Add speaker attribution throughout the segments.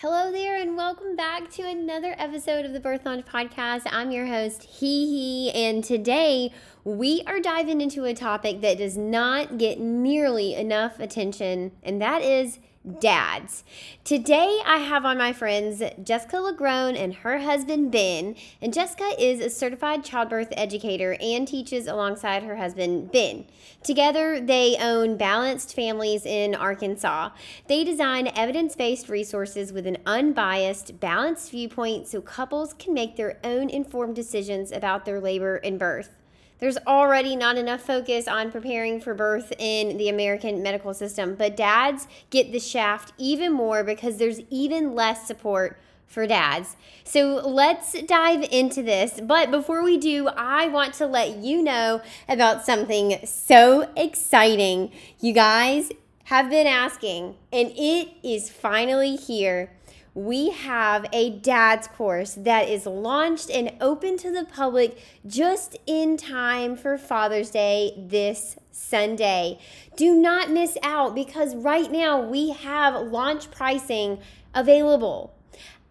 Speaker 1: Hello there, and welcome back to another episode of the Birth Lounge Podcast. I'm your host, HeHe, and today we are diving into a topic that does not get nearly enough attention, and that is dads. Today I have on my friends Jessica Lagrone and her husband Ben. And Jessica is a certified childbirth educator and teaches alongside her husband Ben. Together they own Balanced Families in Arkansas. They design evidence based resources with an unbiased, balanced viewpoint so couples can make their own informed decisions about their labor and birth. There's already not enough focus on preparing for birth in the American medical system, but dads get the shaft even more because there's even less support for dads. So let's dive into this. But before we do, I want to let you know about something so exciting. You guys have been asking, and it is finally here we have a dad's course that is launched and open to the public just in time for Father's Day this Sunday. Do not miss out because right now we have launch pricing available.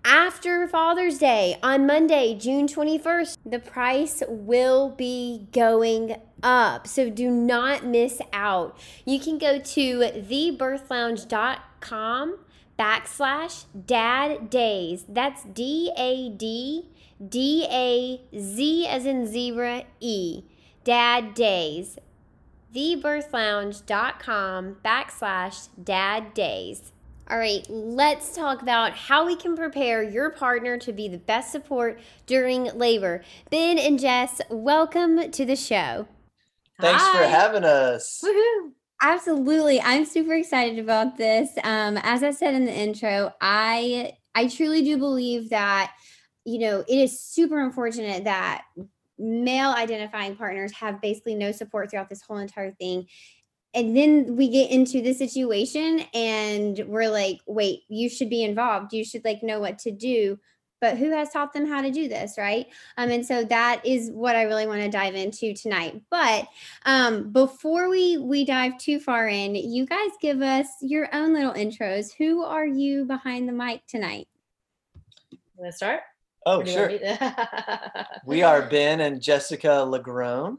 Speaker 1: After Father's Day on Monday, June 21st, the price will be going up. So do not miss out. You can go to thebirthlounge.com backslash Dad Daze. That's D A D D A Z as in zebra E. Dad Daze. Thebirthlounge.com backslash Dad Daze. All right, let's talk about how we can prepare your partner to be the best support during labor. Ben and Jess, welcome to the show.
Speaker 2: Thanks Hi. for having us.
Speaker 1: Woohoo. Absolutely. I'm super excited about this. Um, as I said in the intro, I I truly do believe that, you know, it is super unfortunate that male identifying partners have basically no support throughout this whole entire thing. And then we get into the situation and we're like, wait, you should be involved. You should like know what to do but who has taught them how to do this right? Um, and so that is what i really want to dive into tonight. But um, before we we dive too far in you guys give us your own little intros. Who are you behind the mic tonight?
Speaker 3: Want to start?
Speaker 2: Oh sure. we are ben and jessica lagrone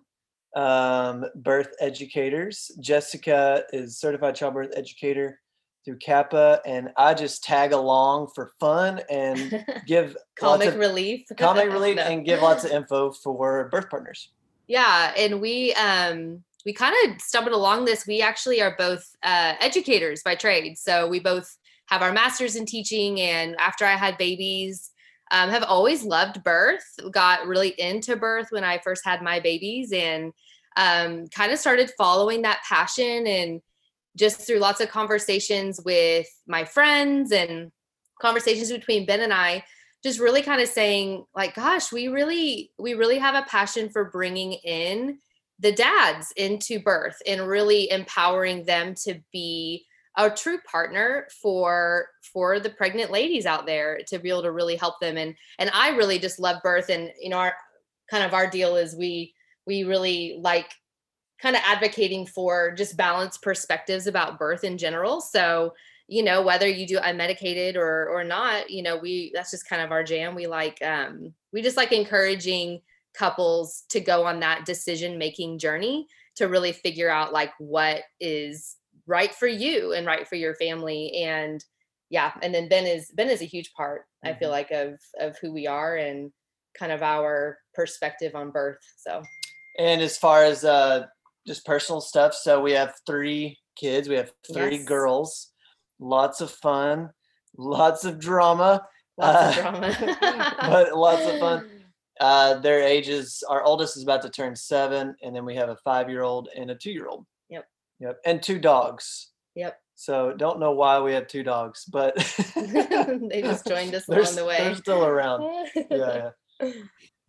Speaker 2: um, birth educators. Jessica is certified childbirth educator through CAPPA, and I just tag along for fun and give
Speaker 3: comic relief,
Speaker 2: comic relief, no. and give lots of info for birth partners.
Speaker 3: Yeah, and we um we kind of stumbled along this. We actually are both uh, educators by trade, so we both have our masters in teaching. And after I had babies, um, have always loved birth. Got really into birth when I first had my babies, and um, kind of started following that passion and just through lots of conversations with my friends and conversations between Ben and I, just really kind of saying like gosh we really we really have a passion for bringing in the dads into birth and really empowering them to be a true partner for for the pregnant ladies out there to be able to really help them. And and I really just love birth and you know our kind of our deal is we we really like kind of advocating for just balanced perspectives about birth in general. So, you know, whether you do unmedicated or or not, you know, we that's just kind of our jam. We like um we just like encouraging couples to go on that decision making journey to really figure out like what is right for you and right for your family and yeah and then ben is ben is a huge part mm-hmm. i feel mm-hmm. like of of who we are and kind of our perspective on birth so
Speaker 2: and as far as uh just personal stuff. So we have three kids we have three yes. girls. Lots of fun lots of drama.
Speaker 3: Lots uh, of drama.
Speaker 2: but lots of fun. Uh their ages our oldest is about to turn seven and then we have a five year old and a two year old
Speaker 3: yep.
Speaker 2: Yep and two dogs.
Speaker 3: Yep.
Speaker 2: So don't know why we have two dogs, but
Speaker 3: they just joined us along the way.
Speaker 2: They're still around. Yeah, yeah.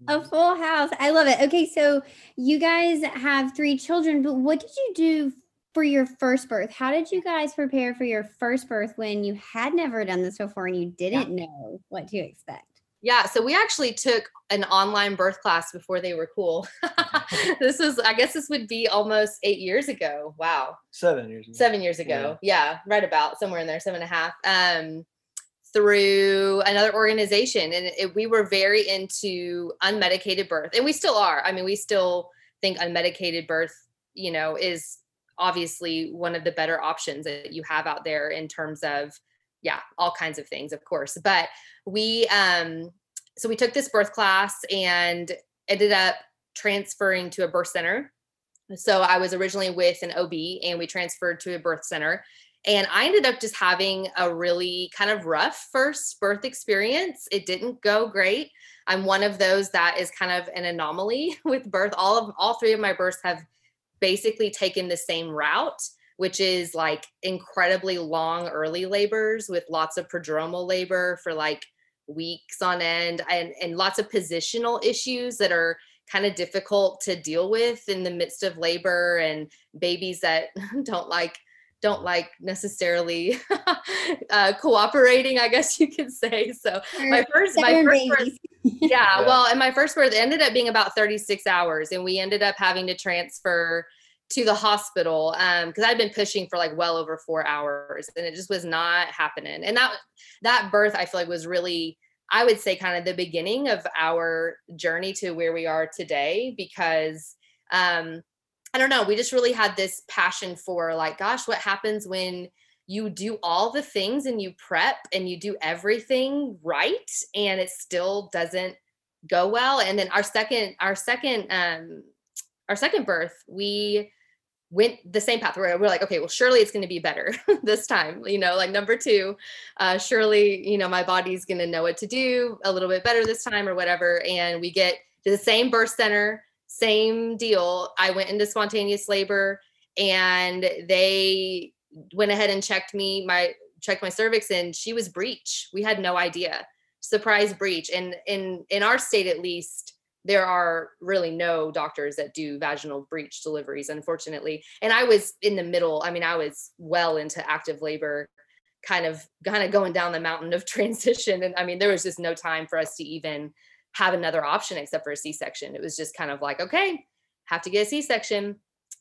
Speaker 1: A full house. I love it. Okay, so you guys have three children, but what did you do for your first birth? How did you guys prepare for your first birth when you had never done this before and you didn't yeah. know what to expect?
Speaker 3: Yeah, so we actually took an online birth class before they were cool. this was, I guess, this would be almost eight years ago. Wow,
Speaker 2: seven years. Ago.
Speaker 3: Seven years ago. Yeah. yeah, right about somewhere in there, seven and a half. Um, through another organization, and it, we were very into unmedicated birth, and we still are. I mean, we still think unmedicated birth, you know, is obviously one of the better options that you have out there in terms of yeah, all kinds of things, of course. But we um so we took this birth class and ended up transferring to a birth center. So I was originally with an OB and we transferred to a birth center. And I ended up just having a really kind of rough first birth experience. It didn't go great. I'm one of those that is kind of an anomaly with birth. All of all three of my births have basically taken the same route which is like incredibly long early labors with lots of prodromal labor for like weeks on end and, and lots of positional issues that are kind of difficult to deal with in the midst of labor and babies that don't like don't like necessarily uh, cooperating, I guess you could say. So my first, my first birth, yeah, well, and my first birth ended up being about 36 hours, and we ended up having to transfer to the hospital because um, I'd been pushing for like well over four hours and it just was not happening. And that that birth I feel like was really I would say kind of the beginning of our journey to where we are today because um, I don't know, we just really had this passion for like, gosh, what happens when you do all the things and you prep and you do everything right and it still doesn't go well. And then our second, our second, um, our second birth, we went the same path where we're like okay well surely it's going to be better this time you know like number two uh, surely you know my body's going to know what to do a little bit better this time or whatever and we get to the same birth center same deal. I went into spontaneous labor and they went ahead and checked me my checked my cervix and she was breech. We had no idea. Surprise breech. And in in our state at least there are really no doctors that do vaginal breech deliveries unfortunately. And i was in the middle i mean i was well into active labor kind of kind of going down the mountain of transition. And i mean there was just no time for us to even have another option except for a c-section it was just kind of like okay have to get a c-section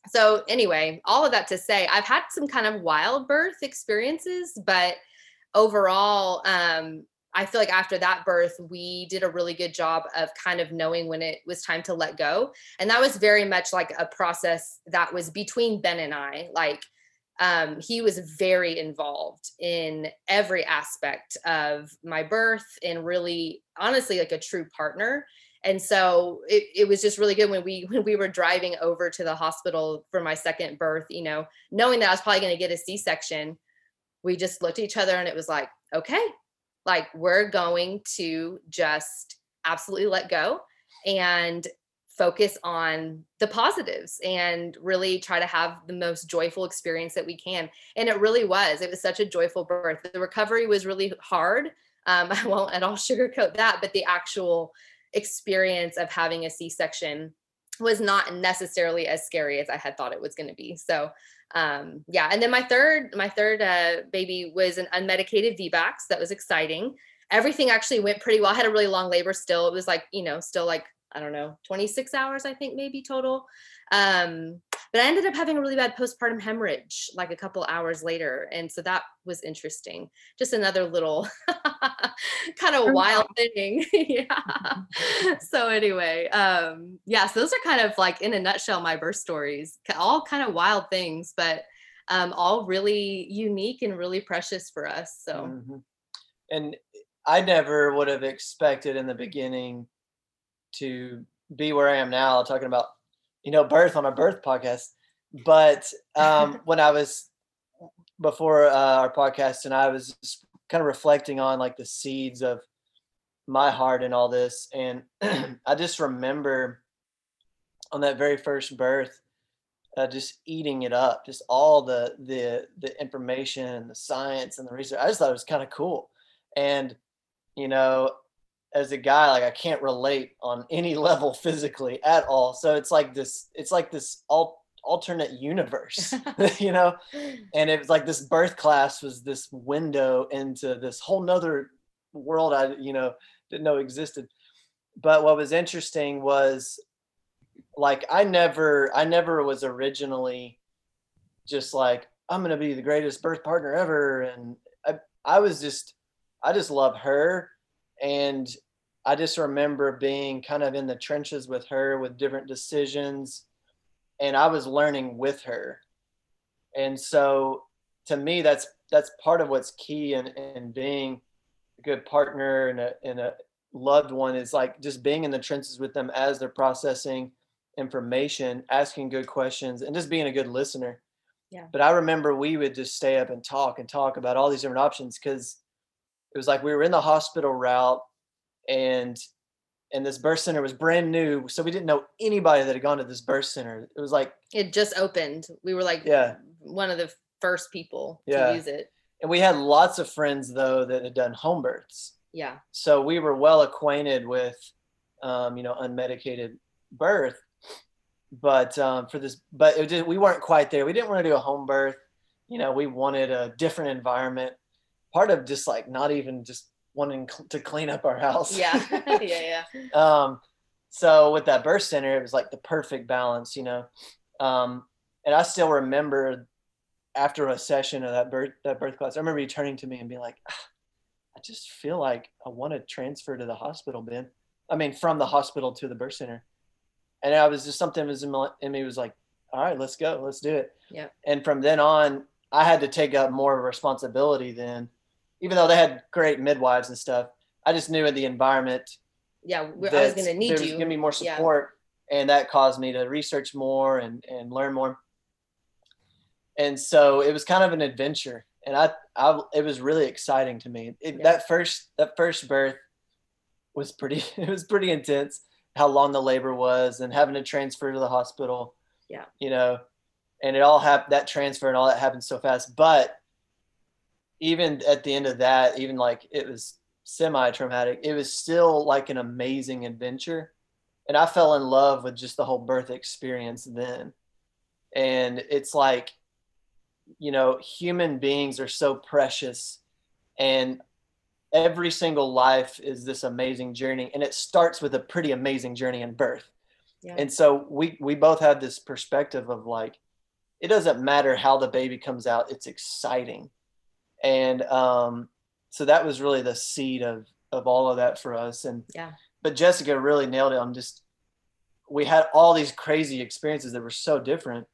Speaker 3: so anyway all of that to say i've had some kind of wild birth experiences but overall um I feel like after that birth, we did a really good job of kind of knowing when it was time to let go. And that was very much like a process that was between Ben and I. Like, um, he was very involved in every aspect of my birth and really, honestly, like a true partner. And so it, it was just really good when we when we were driving over to the hospital for my second birth, you know, knowing that I was probably going to get a C-section. We just looked at each other and it was like, okay, like we're going to just absolutely let go and focus on the positives and really try to have the most joyful experience that we can. And it really was. It was such a joyful birth. The recovery was really hard. Um, I won't at all sugarcoat that, but the actual experience of having a C section was not necessarily as scary as I had thought it was going to be. So um yeah and then my third my third uh baby was an unmedicated VBAC that was exciting everything actually went pretty well i had a really long labor still it was like you know still like i don't know 26 hours i think maybe total um but I ended up having a really bad postpartum hemorrhage like a couple hours later. And so that was interesting. Just another little kind of wild thing. yeah. So anyway, um, yeah, so those are kind of like in a nutshell my birth stories, all kind of wild things, but um, all really unique and really precious for us. So mm-hmm.
Speaker 2: and I never would have expected in the beginning to be where I am now, talking about you know birth on a birth podcast. But um, when I was before uh, our podcast, and I was kind of reflecting on like the seeds of my heart and all this, and I just remember on that very first birth, uh, just eating it up, just all the the the information and the science and the research. I just thought it was kind of cool, and you know, as a guy, like I can't relate on any level physically at all. So it's like this, it's like this all alternate universe, you know? And it was like this birth class was this window into this whole nother world I, you know, didn't know existed. But what was interesting was like I never I never was originally just like I'm gonna be the greatest birth partner ever. And I I was just I just love her and I just remember being kind of in the trenches with her with different decisions and I was learning with her. And so to me that's that's part of what's key in, in being a good partner and a, and a loved one is like just being in the trenches with them as they're processing information, asking good questions, and just being a good listener.
Speaker 3: Yeah.
Speaker 2: But I remember we would just stay up and talk and talk about all these different options because it was like we were in the hospital route and and this birth center was brand new so we didn't know anybody that had gone to this birth center. It was like
Speaker 3: it just opened. We were like
Speaker 2: yeah.
Speaker 3: one of the first people yeah. to use it.
Speaker 2: And we had lots of friends though that had done home births.
Speaker 3: Yeah.
Speaker 2: So we were well acquainted with um, you know unmedicated birth but um, for this but it just, we weren't quite there. We didn't want to do a home birth. You know we wanted a different environment part of just like not even just wanting cl- to clean up our house.
Speaker 3: Yeah. yeah,
Speaker 2: yeah. Um, so with that birth center, it was like the perfect balance, you know. Um, and I still remember after a session of that birth that birth class, I remember you turning to me and being like, ah, I just feel like I want to transfer to the hospital, Ben. I mean, from the hospital to the birth center. And I was just something was in, my, in me was like, all right, let's go, let's do it.
Speaker 3: Yeah.
Speaker 2: And from then on, I had to take up more responsibility then even though they had great midwives and stuff, I just knew in the environment.
Speaker 3: Yeah, I was going to need you.
Speaker 2: Give me more support, yeah. and that caused me to research more and and learn more. And so it was kind of an adventure, and I, I it was really exciting to me. It, yeah. That first that first birth was pretty. It was pretty intense. How long the labor was, and having to transfer to the hospital.
Speaker 3: Yeah,
Speaker 2: you know, and it all happened. That transfer and all that happened so fast, but even at the end of that, even like it was semi traumatic, it was still like an amazing adventure. And I fell in love with just the whole birth experience then. And it's like, you know, human beings are so precious and every single life is this amazing journey and it starts with a pretty amazing journey in birth. Yeah. And so we we both had this perspective of like it doesn't matter how the baby comes out, it's exciting and um, so that was really the seed of of all of that for us. And
Speaker 3: yeah.
Speaker 2: but jessica really nailed it on just we had all these crazy experiences that were so different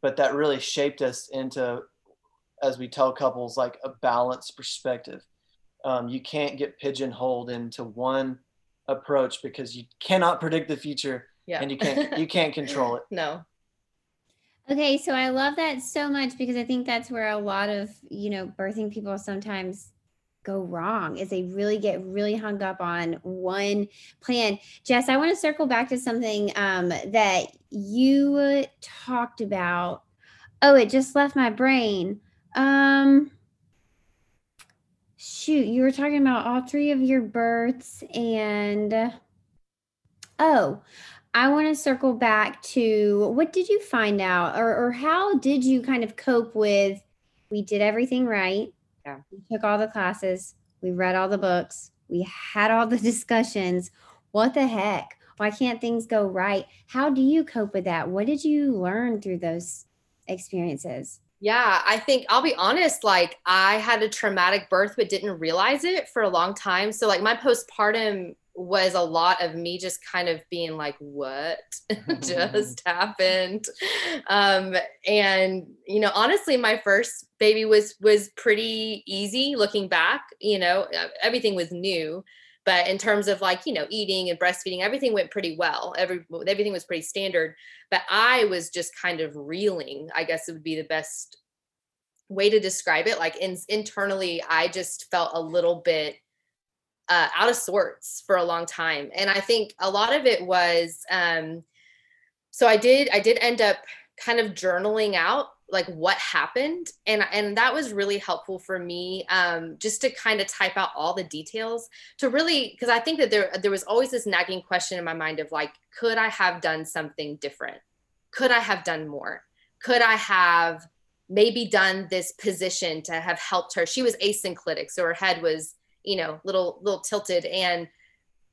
Speaker 2: but that really shaped us into as we tell couples like a balanced perspective. Um, you can't get pigeonholed into one approach because you cannot predict the future
Speaker 3: yeah.
Speaker 2: and you can't you can't control it.
Speaker 3: No
Speaker 1: Okay, so I love that so much because I think that's where a lot of, you know, birthing people sometimes go wrong is they really get really hung up on one plan. Jess, I want to circle back to something um, that you talked about. Oh, it just left my brain. Um, shoot, you were talking about all three of your births and oh, I want to circle back to what did you find out or, or how did you kind of cope with we did everything right.
Speaker 3: Yeah.
Speaker 1: We took all the classes, we read all the books, we had all the discussions. What the heck? why can't things go right? How do you cope with that? What did you learn through those experiences?
Speaker 3: Yeah, I think I'll be honest, like I had a traumatic birth but didn't realize it for a long time. So like my postpartum was a lot of me just kind of being like what just happened? Um and you know honestly my first baby was was pretty easy looking back you know everything was new but in terms of like you know eating and breastfeeding everything went pretty well. Every everything was pretty standard but i was just kind of reeling i guess it would be the best way to describe it. Like in, internally i just felt a little bit uh, out of sorts for a long time. And i think a lot of it was um so i did i did end up kind of journaling out like what happened. And and that was really helpful for me um just to kind of type out all the details to really because i think that there there was always this nagging question in my mind of like could i have done something different? Could i have done more? Could i have maybe done this position to have helped her? She was asynclitic so her head was you know little little tilted and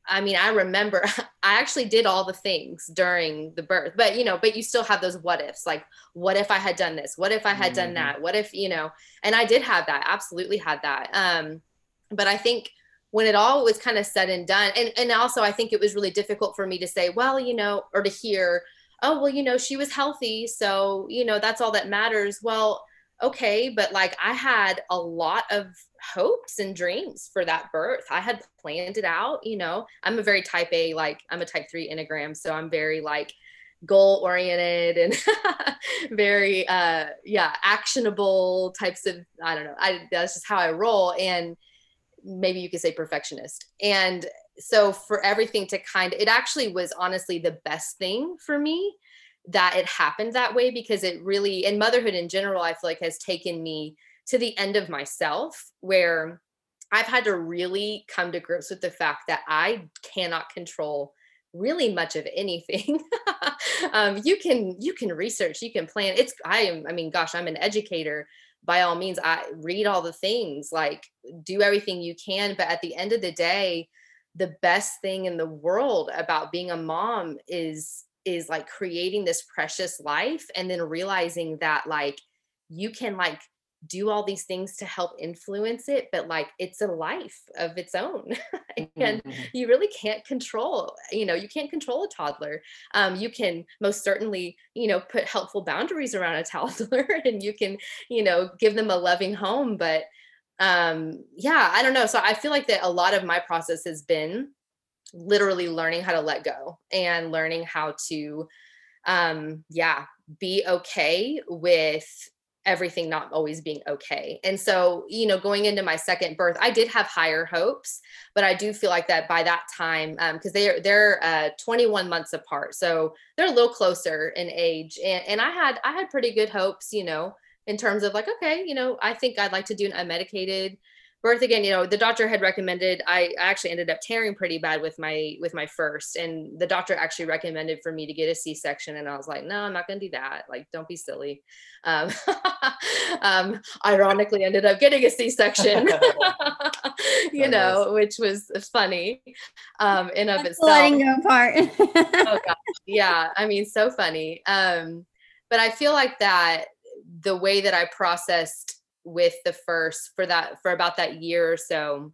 Speaker 3: I mean, I remember I actually did all the things during the birth, but you know, but you still have those what ifs like, what if I had done this? What if I had mm-hmm. done that? What if, you know, and I did have that, absolutely had that. Um, but I think when it all was kind of said and done, and, and also I think it was really difficult for me to say, well, you know, or to hear, oh, well, you know, she was healthy. So, you know, that's all that matters. Well, okay, but like I had a lot of hopes and dreams for that birth. I had planned it out, you know. I'm a very type A, like I'm a type 3 Enneagram, so I'm very like goal oriented and very uh yeah, actionable types of I don't know. I that's just how I roll and maybe you could say perfectionist. And so for everything to kind of it actually was honestly the best thing for me that it happened that way because it really and motherhood in general i feel like has taken me to the end of myself where i've had to really come to grips with the fact that i cannot control really much of anything. Um, you can you can research you can plan. It's i am i mean gosh i'm an educator. By all means i read all the things like do everything you can but at the end of the day the best thing in the world about being a mom is is like creating this precious life and then realizing that like you can like do all these things to help influence it but like it's a life of its own and mm-hmm. you really can't control you know you can't control a toddler um, you can most certainly you know put helpful boundaries around a toddler and you can you know give them a loving home but um yeah i don't know so i feel like that a lot of my process has been literally learning how to let go and learning how to um yeah be okay with everything not always being okay. And so, you know, going into my second birth, I did have higher hopes, but I do feel like that by that time, um, because um, they are they're uh, 21 months apart, so they're a little closer in age, and and I had I had pretty good hopes, you know, in terms of like, okay, you know, I think I'd like to do an unmedicated birth again you know the doctor had recommended I, actually ended up tearing pretty bad with my with my first and the doctor actually recommended for me to get a c-section and i was like no i'm not gonna do that. Like don't be silly. Um, um ironically ended up getting a c-section. You know which was funny um in of That's itself. letting go part oh gosh. Yeah i mean so funny. Um but i feel like that the way that i processed with the first for that for about that year or so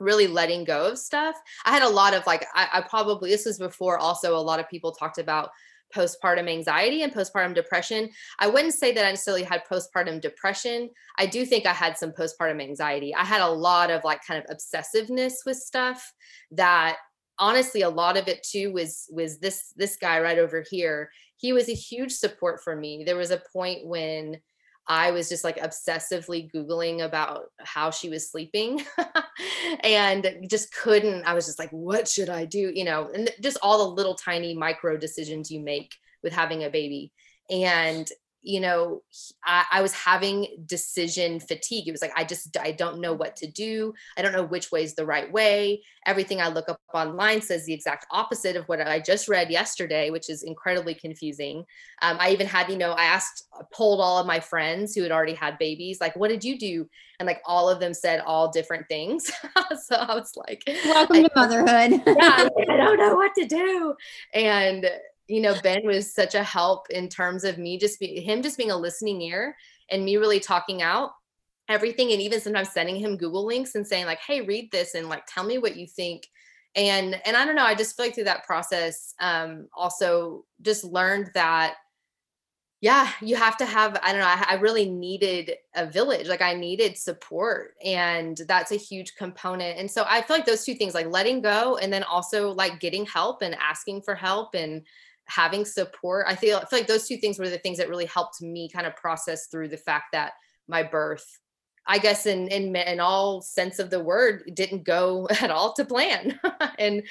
Speaker 3: really letting go of stuff. I had a lot of like I, I, probably this was before also a lot of people talked about postpartum anxiety and postpartum depression. I wouldn't say that i necessarily had postpartum depression. I do think i had some postpartum anxiety. I had a lot of like kind of obsessiveness with stuff that honestly a lot of it too was was this this guy right over here. He was a huge support for me. There was a point when I was just like obsessively Googling about how she was sleeping and just couldn't. I was just like, what should I do? You know, and just all the little tiny micro decisions you make with having a baby. And you know, I, I, was having decision fatigue. It was like, I just, I don't know what to do. I don't know which way is the right way. Everything I look up online says the exact opposite of what I just read yesterday, which is incredibly confusing. Um, I even had, you know, I asked, polled all of my friends who had already had babies, like, what did you do? And like all of them said all different things. so I was like,
Speaker 1: welcome to motherhood.
Speaker 3: yeah, I don't know what to do. And you know, Ben was such a help in terms of me just be him just being a listening ear and me really talking out everything and even sometimes sending him Google links and saying like, "Hey, read this and like tell me what you think." And and I don't know, I just feel like through that process um also just learned that yeah, you have to have, I don't know, I, I, really needed a village. Like I needed support. And that's a huge component. And so I feel like those two things, like letting go and then also like getting help and asking for help and having support. I feel, I feel like those two things were the things that really helped me kind of process through the fact that my birth, I guess in in in all sense of the word, didn't go at all to plan. and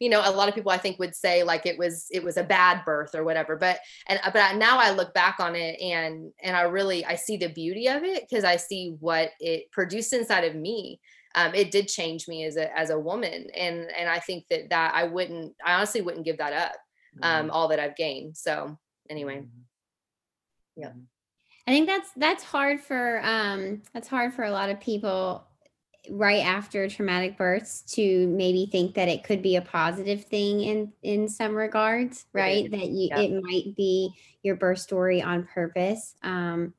Speaker 3: you know, a lot of people I think would say like it was it was a bad birth or whatever. But and but now I look back on it and and I really I see the beauty of it because I see what it produced inside of me. Um, it did change me as a as a woman and and i think that that i wouldn't i honestly wouldn't give that up um, mm-hmm. all that I've gained. So anyway, mm-hmm. yeah.
Speaker 1: Mm-hmm. I think that's that's hard for um that's hard for a lot of people right after traumatic births to maybe think that it could be a positive thing in in some regards right that you yeah. it might be your birth story on purpose um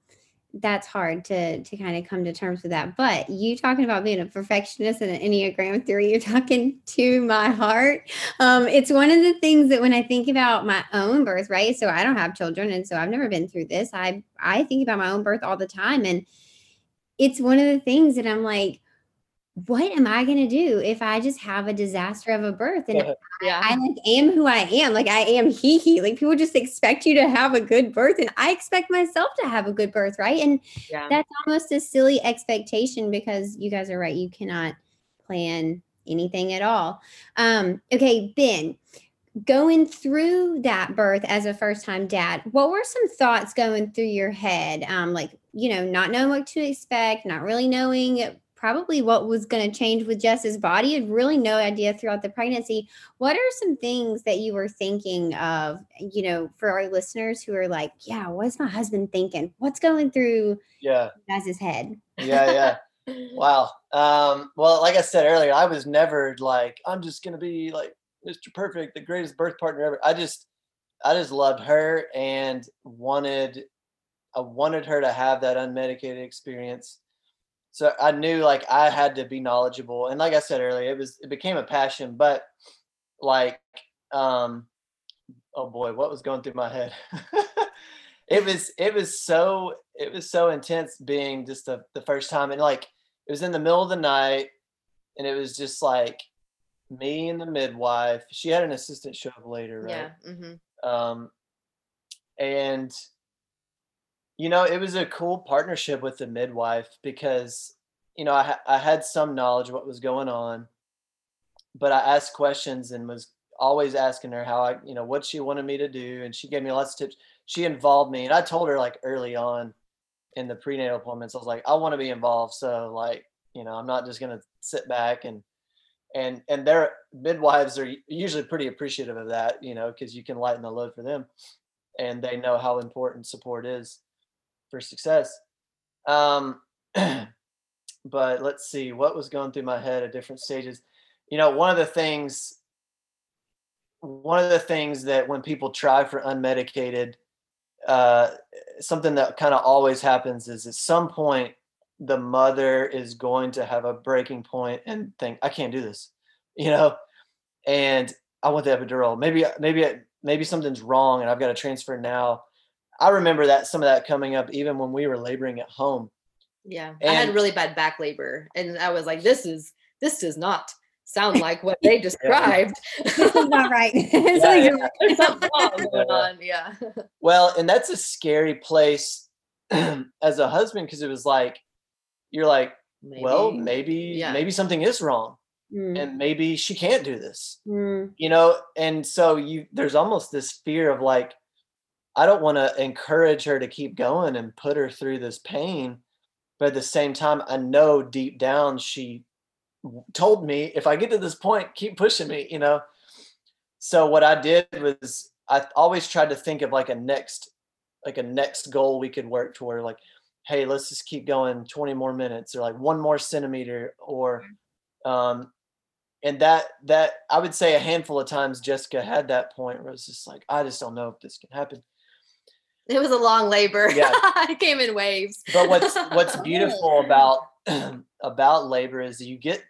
Speaker 1: that's hard to to kind of come to terms with that. But you talking about being a perfectionist and an Enneagram three, you're talking to my heart. Um, it's one of the things that when I think about my own birth, right? So I don't have children, and so I've never been through this. I I think about my own birth all the time, and it's one of the things that I'm like, what am I going to do if I just have a disaster of a birth? And yeah. I, I, like am who I am. Like I am HeHe. Like people just expect you to have a good birth, and I expect myself to have a good birth, right? And yeah. that's almost a silly expectation because you guys are right. You cannot plan anything at all. Um, okay, Ben, going through that birth as a first time dad, what were some thoughts going through your head? Um, like you know, not knowing what to expect, not really knowing probably what was going to change with Jess's body. had really no idea throughout the pregnancy. What are some things that you were thinking of, you know, for our listeners who are like, yeah, what's my husband thinking? What's going through
Speaker 2: yeah
Speaker 1: Jess's head?
Speaker 2: yeah, yeah. wow. Um, well, like I said earlier, I was never like, I'm just going to be like Mr. Perfect, the greatest birth partner ever. I just, I just loved her and wanted, I wanted her to have that unmedicated experience so I knew like I had to be knowledgeable. And like I said earlier, it was it became a passion, but like um oh boy, what was going through my head? it was it was so it was so intense being just the, the first time and like it was in the middle of the night and it was just like me and the midwife. She had an assistant show up later, right?
Speaker 3: Yeah. Mm-hmm.
Speaker 2: Um and you know, it was a cool partnership with the midwife because, you know, I, I had some knowledge of what was going on, but I asked questions and was always asking her how I, you know, what she wanted me to do. And she gave me lots of tips. She involved me. And I told her like early on in the prenatal appointments, I was like, I want to be involved. So like, you know, I'm not just going to sit back and, and, and their midwives are usually pretty appreciative of that, you know, because you can lighten the load for them and they know how important support is for success. Um, but let's see what was going through my head at different stages. You know, one of the things, one of the things that when people try for unmedicated, uh, something that kind of always happens is at some point the mother is going to have a breaking point and think, I can't do this, you know, and I want the epidural. Maybe, maybe, maybe something's wrong and I've got to transfer now I remember that some of that coming up even when we were laboring at home.
Speaker 3: Yeah. And I had really bad back labor and I was like, this is, this does not sound like what they described.
Speaker 1: this is not right.
Speaker 3: yeah, yeah. There's something wrong going on. Yeah.
Speaker 2: Well, and that's a scary place as a husband because it was like, you're like, maybe. well, maybe, yeah. maybe something is wrong. Mm. And maybe she can't do this, mm. you know? And so you, there's almost this fear of like, I don't want to encourage her to keep going and put her through this pain. But at the same time, I know deep down she told me if I get to this point, keep pushing me, you know. So what I did was I always tried to think of like a next like a next goal we could work toward like hey let's just keep going 20 more minutes or like one more centimeter or um and that that i would say a handful of times jessica had that point where it's just like i just don't know if this can happen
Speaker 3: it was a long labor.
Speaker 2: Yeah.
Speaker 3: it came in waves.
Speaker 2: But what's what's beautiful about about labor is you get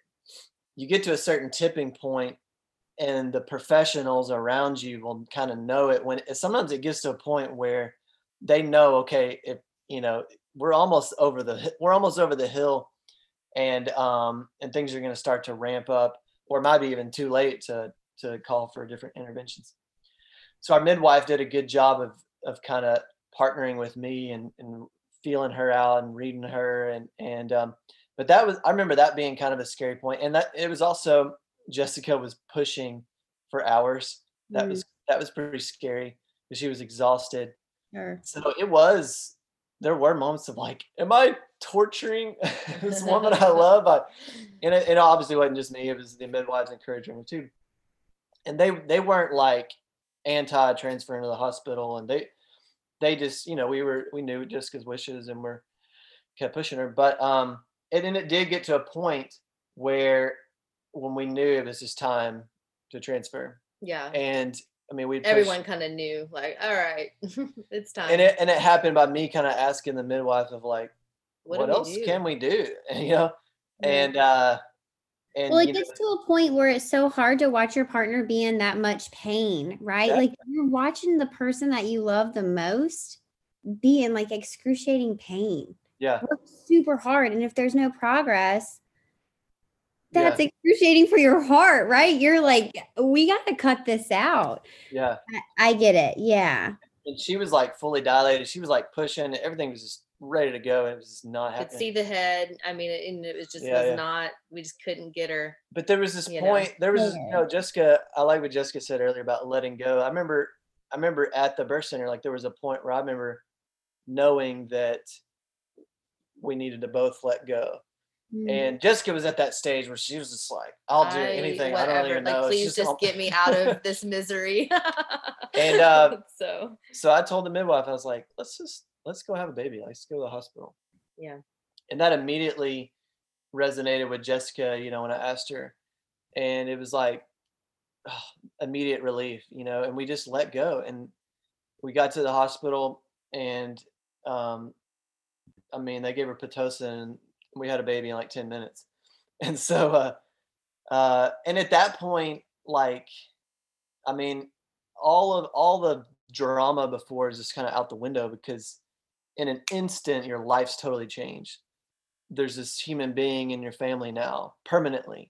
Speaker 2: you get to a certain tipping point and the professionals around you will kind of know it when sometimes it gets to a point where they know okay if you know we're almost over the we're almost over the hill and um and things are going to start to ramp up or it might be even too late to to call for different interventions. So our midwife did a good job of of kind of partnering with me and and feeling her out and reading her and and um but that was i remember that being kind of a scary point and that it was also jessica was pushing for hours that
Speaker 1: Mm.
Speaker 2: was that was pretty scary because she was exhausted
Speaker 1: Sure.
Speaker 2: so it was there were moments of like am i torturing this woman i love I, and it, it obviously wasn't just me it was the midwives encouraging me too and they they weren't like anti transferring to the hospital and they they just you know we were we knew jessica's wishes and we're kept pushing her. But um and then it did get to a point where when we knew it was just time to transfer.
Speaker 3: Yeah.
Speaker 2: And i mean we
Speaker 3: everyone kind of knew like all right it's time.
Speaker 2: and it and it happened by me kind of asking the midwife of like what,
Speaker 3: we
Speaker 2: else
Speaker 3: do?
Speaker 2: can we do? You know?
Speaker 3: Yeah.
Speaker 2: and uh and
Speaker 1: Well, it
Speaker 2: know,
Speaker 1: gets to a point where it's so hard to watch your partner be in that much pain, right?
Speaker 2: Yeah.
Speaker 1: Like you're watching the person that you love the most be in like excruciating pain.
Speaker 2: yeah
Speaker 1: Work super hard. And if there's no progress,
Speaker 2: yeah
Speaker 1: that's excruciating for your heart, right? You're like, we got to cut this out.
Speaker 2: yeah
Speaker 1: I, I get it. Yeah.
Speaker 2: and she was like fully dilated she was like pushing everything was just ready to go and it was just not happening.
Speaker 3: could see the head i mean it, and it was just
Speaker 2: Yeah,
Speaker 3: was
Speaker 2: yeah.
Speaker 3: not we just couldn't get her
Speaker 2: but there was this
Speaker 3: you know.
Speaker 2: point there was this- you
Speaker 1: Yeah.
Speaker 2: know jessica i like what jessica said earlier about letting go i remember i remember at the birth center like there was a point where i remember knowing that we needed to both let go
Speaker 1: Mm.
Speaker 2: and jessica was at that stage where she was just like i'll do anything i don't even
Speaker 3: like
Speaker 2: know
Speaker 3: please just
Speaker 2: all-
Speaker 3: get me out of this misery
Speaker 2: And, uh,
Speaker 3: so
Speaker 2: so I told the midwife, I was like, let's just let's go have a baby. Let's go to the hospital.
Speaker 3: Yeah.
Speaker 2: And that immediately resonated with Jessica, you know, when I asked her. And it was like oh, immediate relief, you know, and we just let go. And we got to the hospital and um I mean they gave her Pitocin and we had a baby in like 10 minutes. And so uh uh and at that point, like I mean, all of all the drama before is just kind of out the window because in an instant your life's totally changed there's this human being in your family now permanently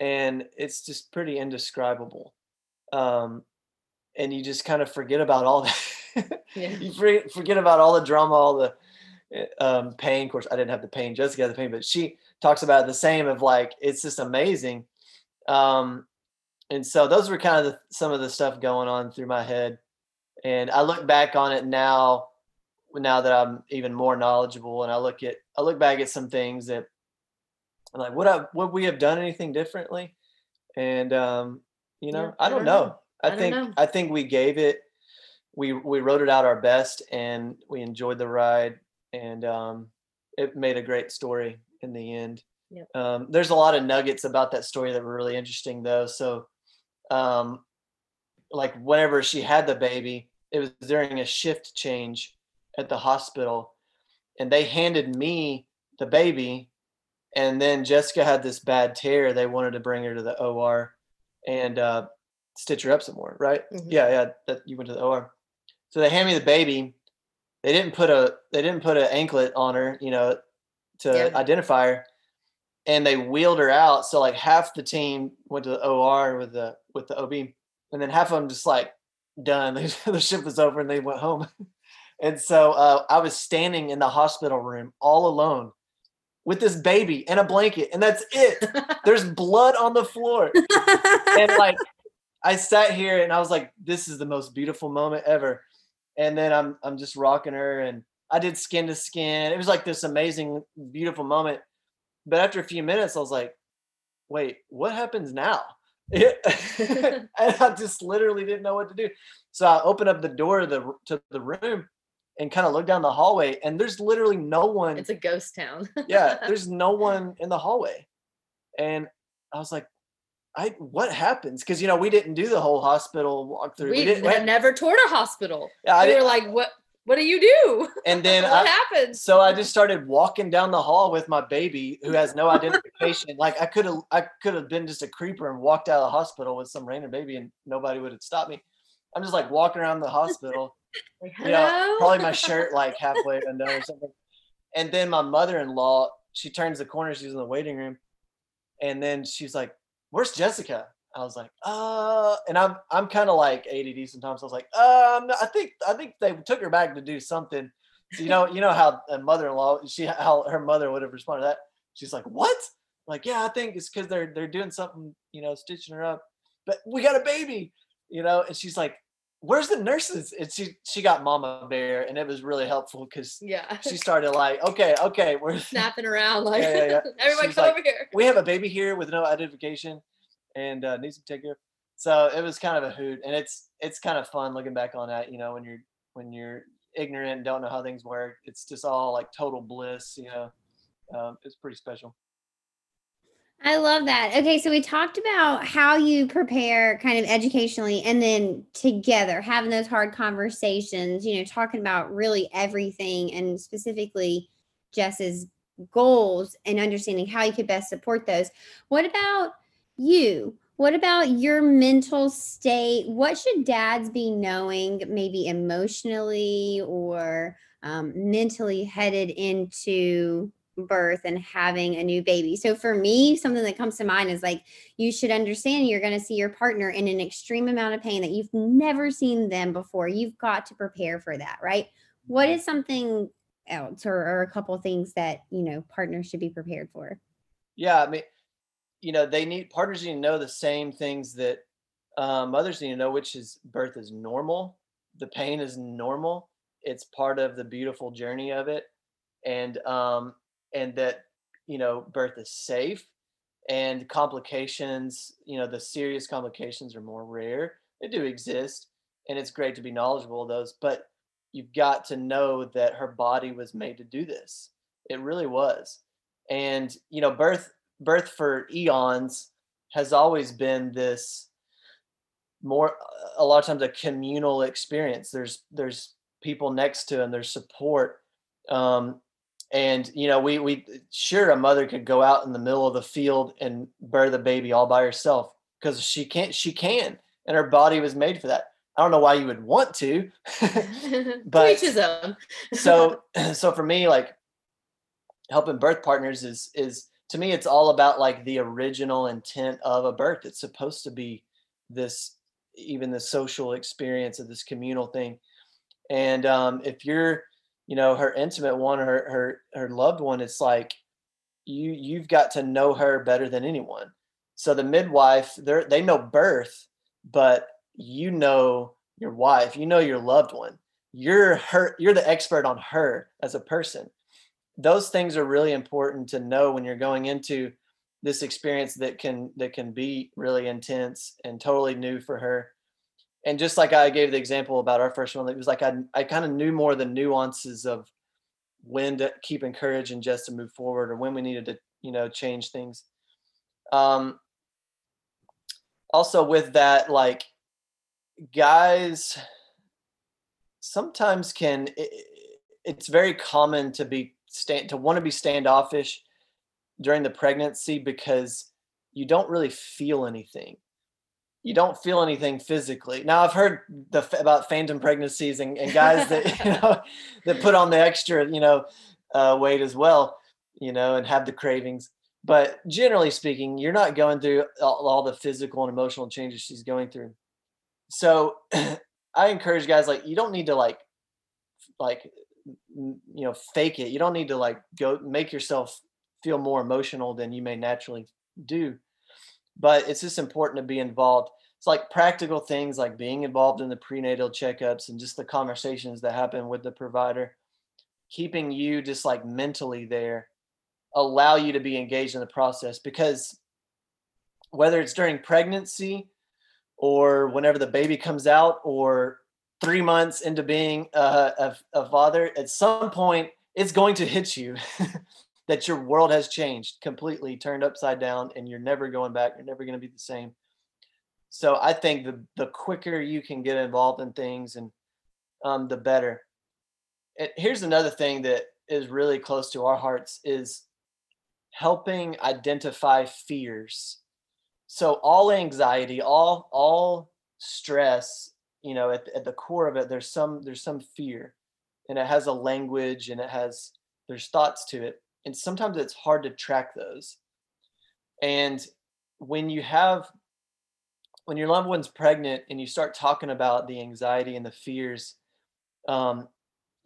Speaker 2: and it's just pretty indescribable um and you just kind of forget about all that
Speaker 3: Yeah.
Speaker 2: you forget, about all the drama all the uh, um pain of course i didn't have the pain jessica had the pain but she talks about it the same of like it's just amazing um and so those were kind of the, some of the stuff going on through my head and i look back on it now now that i'm even more knowledgeable and i look at i look back at some things that I'm like would i would we have done anything differently? And um you know
Speaker 3: Yeah,
Speaker 2: i don't know. i,
Speaker 3: I
Speaker 2: think
Speaker 3: know.
Speaker 2: i think we gave it we we wrote it out our best and we enjoyed the ride and um it made a great story in the end.
Speaker 3: Yep.
Speaker 2: um there's a lot of nuggets about that story that were really interesting though. So um like whenever she had the baby it was during a shift change at the hospital and they handed me the baby and then jessica had this bad tear they wanted to bring her to the or and uh stitch her up some more right?
Speaker 3: Mhm.
Speaker 2: yeah yeah that you went to the or so they hand me the baby. They didn't put a they didn't put an anklet on her you know to
Speaker 3: Yeah.
Speaker 2: identify her and they wheeled her out. So like half the team went to the or with the with the ob and then half of them just like done. The ship was over and they went home and so uh, i was standing in the hospital room all alone with this baby and a blanket and that's it there's blood on the floor and like I sat here and I was like, this is the most beautiful moment ever. and then I'm I'm just rocking her, and I did skin to skin. It was like this amazing, beautiful moment. But after a few minutes, I was like, wait, what happens now? and I just literally didn't know what to do. So I opened up the door to the to the room and kind of look down the hallway, and there's literally no one.
Speaker 3: It's a ghost town.
Speaker 2: yeah, there's no one in the hallway, and I was like, I what happens? Because you know we didn't do the whole hospital walkthrough.
Speaker 3: We,
Speaker 2: we didn't.
Speaker 3: had never toured a hospital.
Speaker 2: Yeah, I
Speaker 3: we were like, what? What do you do?
Speaker 2: and then
Speaker 3: what
Speaker 2: I,
Speaker 3: happens?
Speaker 2: so I just started walking down the hall with my baby who has no identification. like I could have I could have been just a creeper and walked out of the hospital with some random baby and nobody would have stopped me. I'm just like walking around the hospital,
Speaker 3: Like,
Speaker 2: you know, probably my shirt like halfway undone or something. And then my mother-in-law, she turns the corner, she's in the waiting room, and then she's like, Where's Jessica? I was like, uh, and I'm I'm kind of like ADD sometimes. I was like, um, I think I think they took her back to do something. So, you know, you know how a mother-in-law, she how her mother would have responded to that. She's like, what? Like, yeah, I think it's because they're they're doing something, you know, stitching her up. But we got a baby, you know, and she's like, where's the nurses? And she she got Mama Bear, and it was really helpful because
Speaker 3: yeah,
Speaker 2: she started like, okay, okay, we're
Speaker 3: snapping around like,
Speaker 2: Yeah, yeah, yeah.
Speaker 3: everybody come
Speaker 2: like,
Speaker 3: over here.
Speaker 2: we have a baby here with no identification and uh, needs to take care. So it was kind of a hoot, and it's it's kind of fun looking back on that. You know, when you're when you're ignorant and don't know how things work, it's just all like total bliss. You know, um, it's pretty special.
Speaker 1: I love that. Okay, so we talked about how you prepare kind of educationally and then together having those hard conversations, you know, talking about really everything and specifically Jess's goals and understanding how you could best support those. What about you? What about your mental state? What should dads be knowing, maybe emotionally or um, mentally headed into birth and having a new baby. So for me, something that comes to mind is like you should understand you're going to see your partner in an extreme amount of pain that you've never seen them before. You've got to prepare for that, right? What is something else or, or a couple things that, you know, partners should be prepared for?
Speaker 2: Yeah, I mean, you know, they need partners need to know the same things that um, mothers need to know, which is birth is normal, the pain is normal, it's part of the beautiful journey of it, and um, and that you know birth is safe, and complications, you know, the serious complications are more rare. They do exist, and it's great to be knowledgeable of those, but you've got to know that her body was made to do this. It really was, and you know, birth birth for eons has always been this more a lot of times a communal experience there's there's people next to and there's support um and you know we we sure a mother could go out in the middle of the field and bear the baby all by herself because she can't she can and her body was made for that. I don't know why you would want to but-
Speaker 3: Teach his own.
Speaker 2: so so for me like helping birth partners is is to me it's all about like the original intent of a birth. It's supposed to be this even the social experience of this communal thing. And um if you're you know her intimate one her her her loved one it's like you you've got to know her better than anyone. So the midwife they they know birth but you know your wife you know your loved one. You're her you're the expert on her as a person. Those things are really important to know when you're going into this experience that can that can be really intense and totally new for her and just like i gave the example about our first one it was like i, I kind of knew more the nuances of when to keep encouraging just to move forward or when we needed to you know change things. Um also with that like guys sometimes can i- i- it's very common to be stand to want to be standoffish during the pregnancy because you don't really feel anything you don't feel anything physically. Now i've heard the about phantom pregnancies and, and guys that you know that put on the extra you know uh, weight as well you know and have the cravings. But generally speaking you're not going through all, all the physical and emotional changes she's going through. So i encourage guys like you don't need to like like you know fake it. You don't need to like go make yourself feel more emotional than you may naturally do. But it's just important to be involved it's like practical things like being involved in the prenatal checkups and just the conversations that happen with the provider keeping you just like mentally there allow you to be engaged in the process because whether it's during pregnancy or whenever the baby comes out or three months into being a, a, a father at some point it's going to hit you that your world has changed completely turned upside down and you're never going back you're never going to be the same so i think the the quicker you can get involved in things and um, the better. And here's another thing that is really close to our hearts is helping identify fears. So all anxiety all all stress you know at, at the core of it there's some there's some fear. And it has a language and it has there's thoughts to it. And sometimes it's hard to track those. And when you have when your loved one's pregnant and you start talking about the anxiety and the fears um,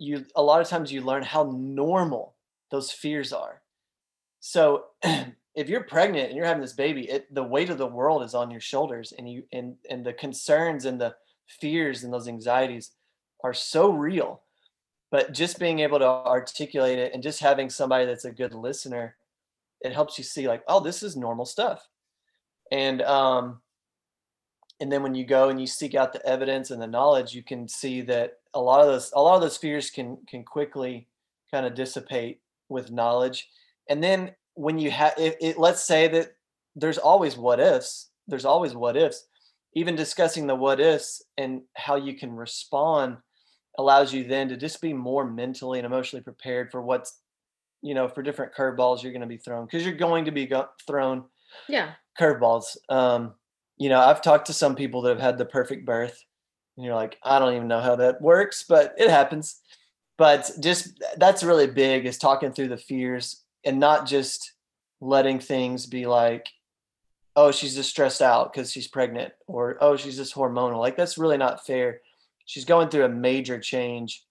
Speaker 2: you a lot of times you learn how normal those fears are. So if you're pregnant and you're having this baby it, the weight of the world is on your shoulders and you and and the concerns and the fears and those anxieties are so real. But just being able to articulate it and just having somebody that's a good listener it helps you see like oh this is normal stuff. And um and then when you go and you seek out the evidence and the knowledge you can see that a lot of those a lot of those fears can can quickly kind of dissipate with knowledge. And then when you have it, it let's say that there's always what ifs there's always what ifs. Even discussing the what ifs and how you can respond allows you then to just be more mentally and emotionally prepared for what's you know for different curveballs you're going to be thrown because you're going to be go- thrown
Speaker 3: yeah.
Speaker 2: curveballs um you know i've talked to some people that have had the perfect birth and you're like i don't even know how that works but it happens but just that's really big is talking through the fears and not just letting things be like oh she's just stressed out because she's pregnant or oh she's just hormonal like that's really not fair she's going through a major change.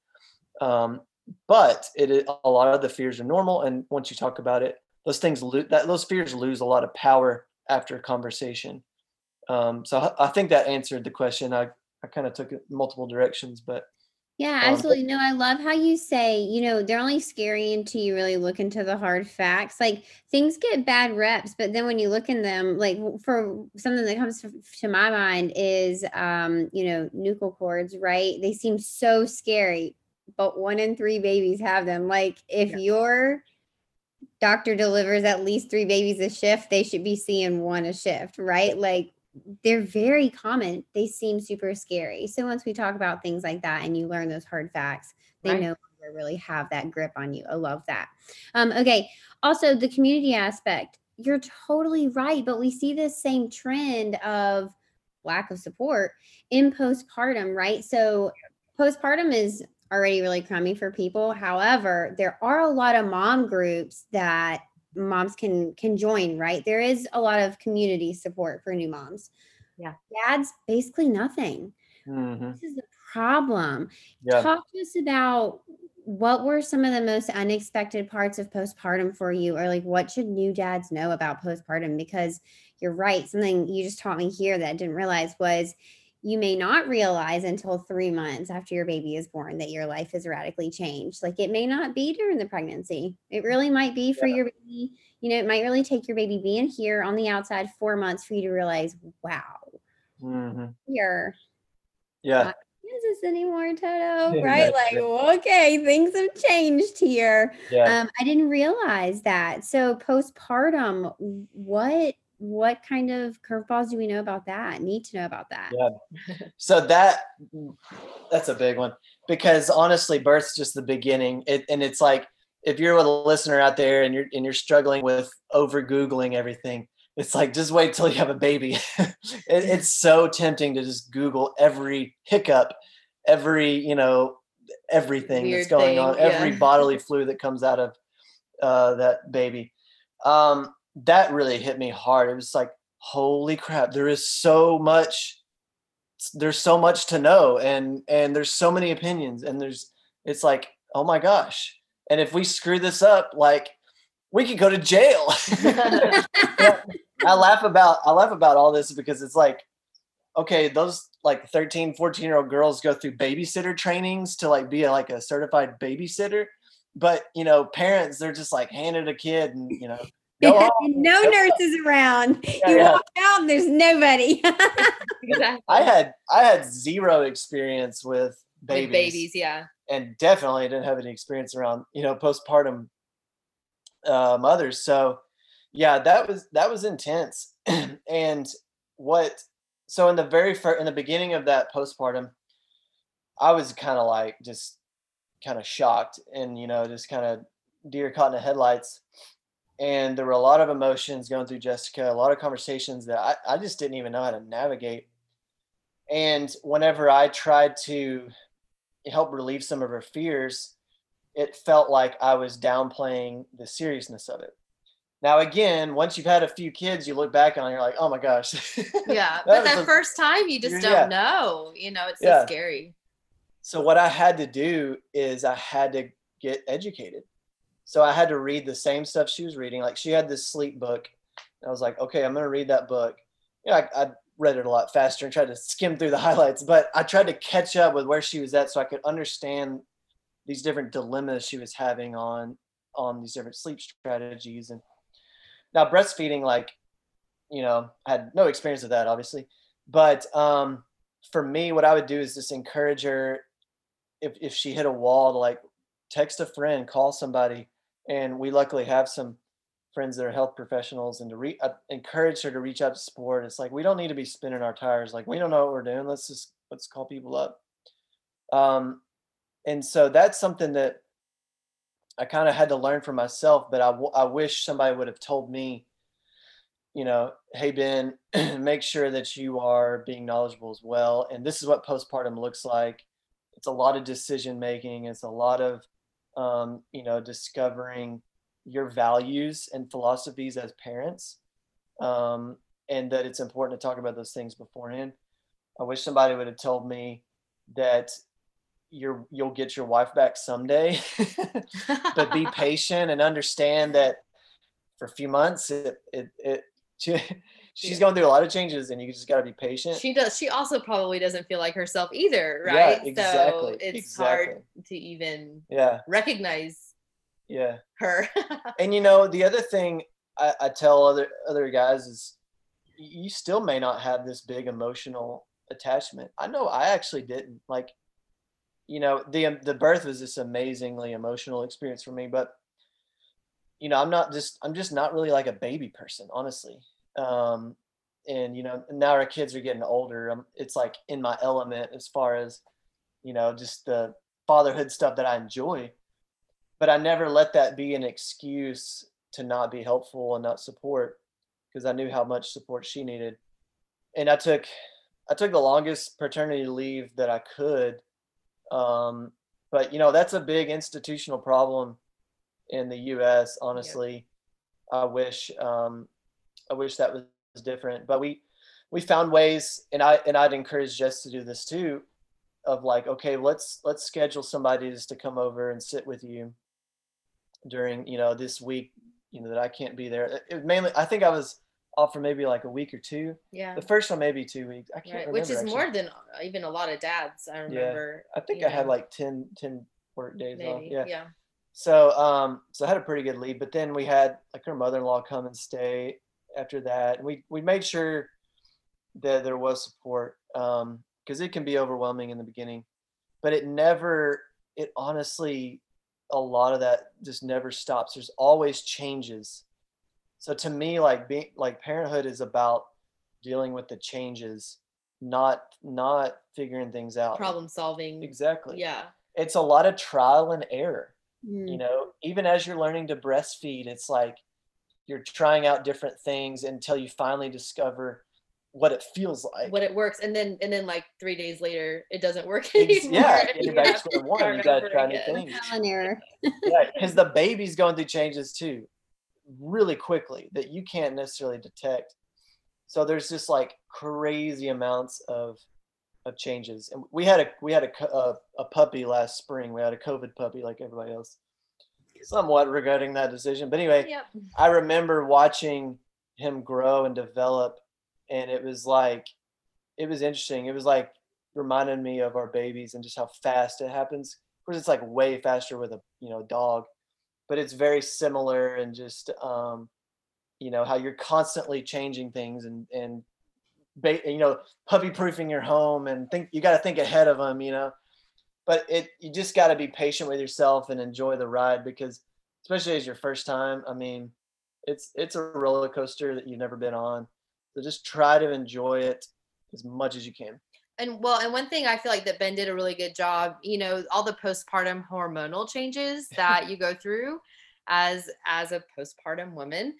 Speaker 2: Um, but it a lot of the fears are normal, and once you talk about it, those things lo- that those fears lose a lot of power after a conversation. Um, so I, I think that answered the question. I I kind of took it multiple directions, but
Speaker 1: yeah, um, absolutely. No, I love how you say, you know, they're only scary until you really look into the hard facts. Like things get bad reps, but then when you look in them, like for something that comes to, to my mind is, um, you know, nuchal cords, right? They seem so scary, but one in three babies have them. Like if yeah. your doctor delivers at least three babies a shift, they should be seeing one a shift, right? Like they're very common. They seem super scary. So once we talk about things like that and you learn those hard facts, they right. no longer really have that grip on you. I love that. Um, okay. Also, the community aspect. You're totally right, but we see this same trend of lack of support in postpartum, right? So postpartum is already really crummy for people. However, there are a lot of mom groups that moms can can join right? There is a lot of community support for new moms.
Speaker 3: Yeah.
Speaker 1: Dads basically nothing. Mm-hmm. this is the problem. Yeah. talk to us about what were some of the most unexpected parts of postpartum for you or like what should new dads know about postpartum? Because you're right something you just taught me here that i didn't realize was you may not realize until three months after your baby is born that your life is radically changed. Like it may not be during the pregnancy. It really might be for yeah. your baby. You know, it might really take your baby being here on the outside four months for you to realize, wow, mm-hmm. here.
Speaker 2: Yeah.
Speaker 1: Kansas anymore, Toto. Yeah, right? Like, okay, things have changed here. Yeah. Um, I didn't realize that. So postpartum, what what kind of curveballs do we know about that? Need to know about that.
Speaker 2: Yeah. So that that's a big one because honestly, birth's just the beginning. It, and it's like if you're a listener out there and you're and you're struggling with over googling everything, it's like just wait till you have a baby. it, it's so tempting to just Google every hiccup, every you know everything Weird that's going thing, on, yeah. every bodily fluid that comes out of uh, that baby. Um, that really hit me hard. It was like, holy crap, there is so much there's so much to know and and there's so many opinions and there's it's like, oh my gosh. And if we screw this up, like we could go to jail. I laugh about I laugh about all this because it's like okay, those like 13, 14 year old girls go through babysitter trainings to like be a, like a certified babysitter. But you know, parents, they're just like handed a kid and you know,
Speaker 1: no nurses around. Yeah, you yeah. walk out and there's nobody.
Speaker 2: exactly. I had I had zero experience with babies. With
Speaker 3: babies, yeah.
Speaker 2: And definitely didn't have any experience around, you know, postpartum uh, mothers. So yeah, that was that was intense. and what so in the very first in the beginning of that postpartum, I was kind of like just kind of shocked and you know just kind of deer caught in the headlights and there were a lot of emotions going through jessica a lot of conversations that I, I just didn't even know how to navigate and whenever i tried to help relieve some of her fears it felt like i was downplaying the seriousness of it now again once you've had a few kids you look back on it, you're like oh my gosh
Speaker 3: yeah that but that a, first time you just don't yeah. know you know it's so yeah. scary
Speaker 2: so what I had to do is I had to get educated. So I had to read the same stuff she was reading. Like she had this sleep book. I was like, okay, I'm going to read that book. You know, I, I read it a lot faster and tried to skim through the highlights, but I tried to catch up with where she was at so I could understand these different dilemmas she was having on on these different sleep strategies. And now breastfeeding, like, you know, I had no experience with that, obviously. But um, for me, what I would do is just encourage her if if she hit a wall to like text a friend, call somebody, and we luckily have some friends that are health professionals and to re- uh, encourage her to reach out to support. It's like we don't need to be spinning our tires. Like we don't know what we're doing. Let's just let's call people up. Um, and so that's something that I kind of had to learn for myself. But I, w- I wish somebody would have told me, you know, hey Ben, make sure that you are being knowledgeable as well. And this is what postpartum looks like it's a lot of decision making it's a lot of um, you know discovering your values and philosophies as parents um, and that it's important to talk about those things beforehand. I wish somebody would have told me that you're you'll get your wife back someday but be patient and understand that for a few months it it, it she's going through a lot of changes and you just got to be patient.
Speaker 3: She does she also probably doesn't feel like herself either right? Yeah, exactly, so it's exactly. hard to even
Speaker 2: yeah.
Speaker 3: recognize
Speaker 2: yeah.
Speaker 3: her.
Speaker 2: And you know the other thing I, I tell other other guys is you still may not have this big emotional attachment. I know i actually didn't like you know the um, the birth was this amazingly emotional experience for me but you know i'm not just i'm just not really like a baby person honestly um, and you know now our kids are getting older um, it's like in my element as far as you know just the fatherhood stuff that i enjoy but i never let that be an excuse to not be helpful and not support because i knew how much support she needed and i took i took the longest paternity leave that i could um, but you know that's a big institutional problem in the us honestly i wish um, I wish that was different, but we we found ways, and I and I'd encourage Jess to do this too, of like, okay, let's let's schedule somebody just to come over and sit with you during you know this week, you know that I can't be there. It, mainly, I think I was off for maybe like a week or two.
Speaker 3: Yeah.
Speaker 2: The first one maybe two weeks. I can't right. remember.
Speaker 3: Which is actually. more than even a lot of dads. I remember.
Speaker 2: Yeah. I think I know. had like 10, 10 work days maybe. off. Yeah.
Speaker 3: Yeah.
Speaker 2: So um so I had a pretty good lead, but then we had like her mother-in-law come and stay after that. We we made sure that there was support because um, it can be overwhelming in the beginning, but it never. It honestly, a lot of that just never stops. There's always changes. So to me, like being like parenthood is about dealing with the changes, not not figuring things out.
Speaker 3: Problem solving.
Speaker 2: Exactly.
Speaker 3: Yeah.
Speaker 2: It's a lot of trial and error. Mm. You know, even as you're learning to breastfeed, it's like you're trying out different things until you finally discover what it feels like.
Speaker 3: What it works and then and then like three days later it doesn't work anymore
Speaker 2: yeah you're back to square one you gotta try new things. Yeah because the baby's going through changes too really quickly that you can't necessarily detect. So there's just like crazy amounts of of changes and we had a we had a, a, a puppy last spring we had a covid puppy like everybody else somewhat regretting that decision. But anyway,
Speaker 3: yep.
Speaker 2: I remember watching him grow and develop, and it was like it was interesting. It was like reminding me of our babies and just how fast it happens. Of course, it's like way faster with a you know dog, but it's very similar and just um, you know how you're constantly changing things and and you know puppy proofing your home and think you got to think ahead of them. You know, but it you just got to be patient with yourself and enjoy the ride because especially as your first time. I mean, it's it's a roller coaster that you've never been on. So just try to enjoy it as much as you can
Speaker 3: and well and one thing i feel like that ben did a really good job you know all the postpartum hormonal changes that you go through as as a postpartum woman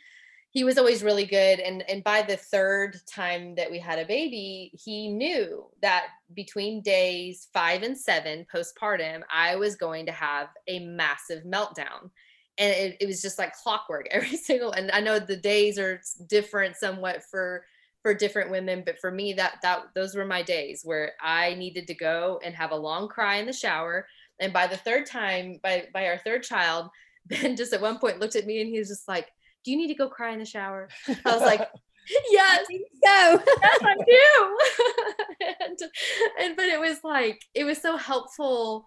Speaker 3: he was always really good and and by the third time that we had a baby he knew that between days 5 and 7 postpartum i was going to have a massive meltdown. And it, it was just like clockwork every single and i know the days are different somewhat for for different women but for me that that those were my days where i needed to go and have a long cry in the shower. And by the third time by by our third child ben just at one point looked at me and he was just like do you need to go cry in the shower i was like yes so yes i do and, and but it was like it was so helpful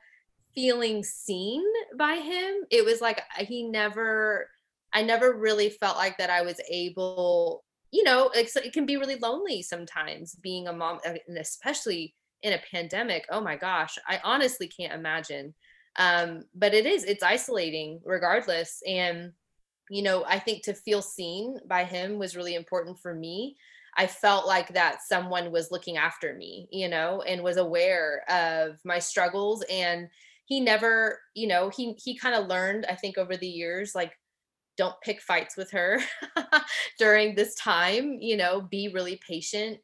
Speaker 3: feeling seen by him it was like he never i never really felt like that i was able you know, it's, it can be really lonely sometimes being a mom, and especially in a pandemic. Oh my gosh, I honestly can't imagine. Um, but it is, it's isolating regardless. And, you know, I think to feel seen by him was really important for me. I felt like that someone was looking after me, you know, and was aware of my struggles. And he never, you know, he he kind of learned, I think, over the years, like don't pick fights with her during this time you know be really patient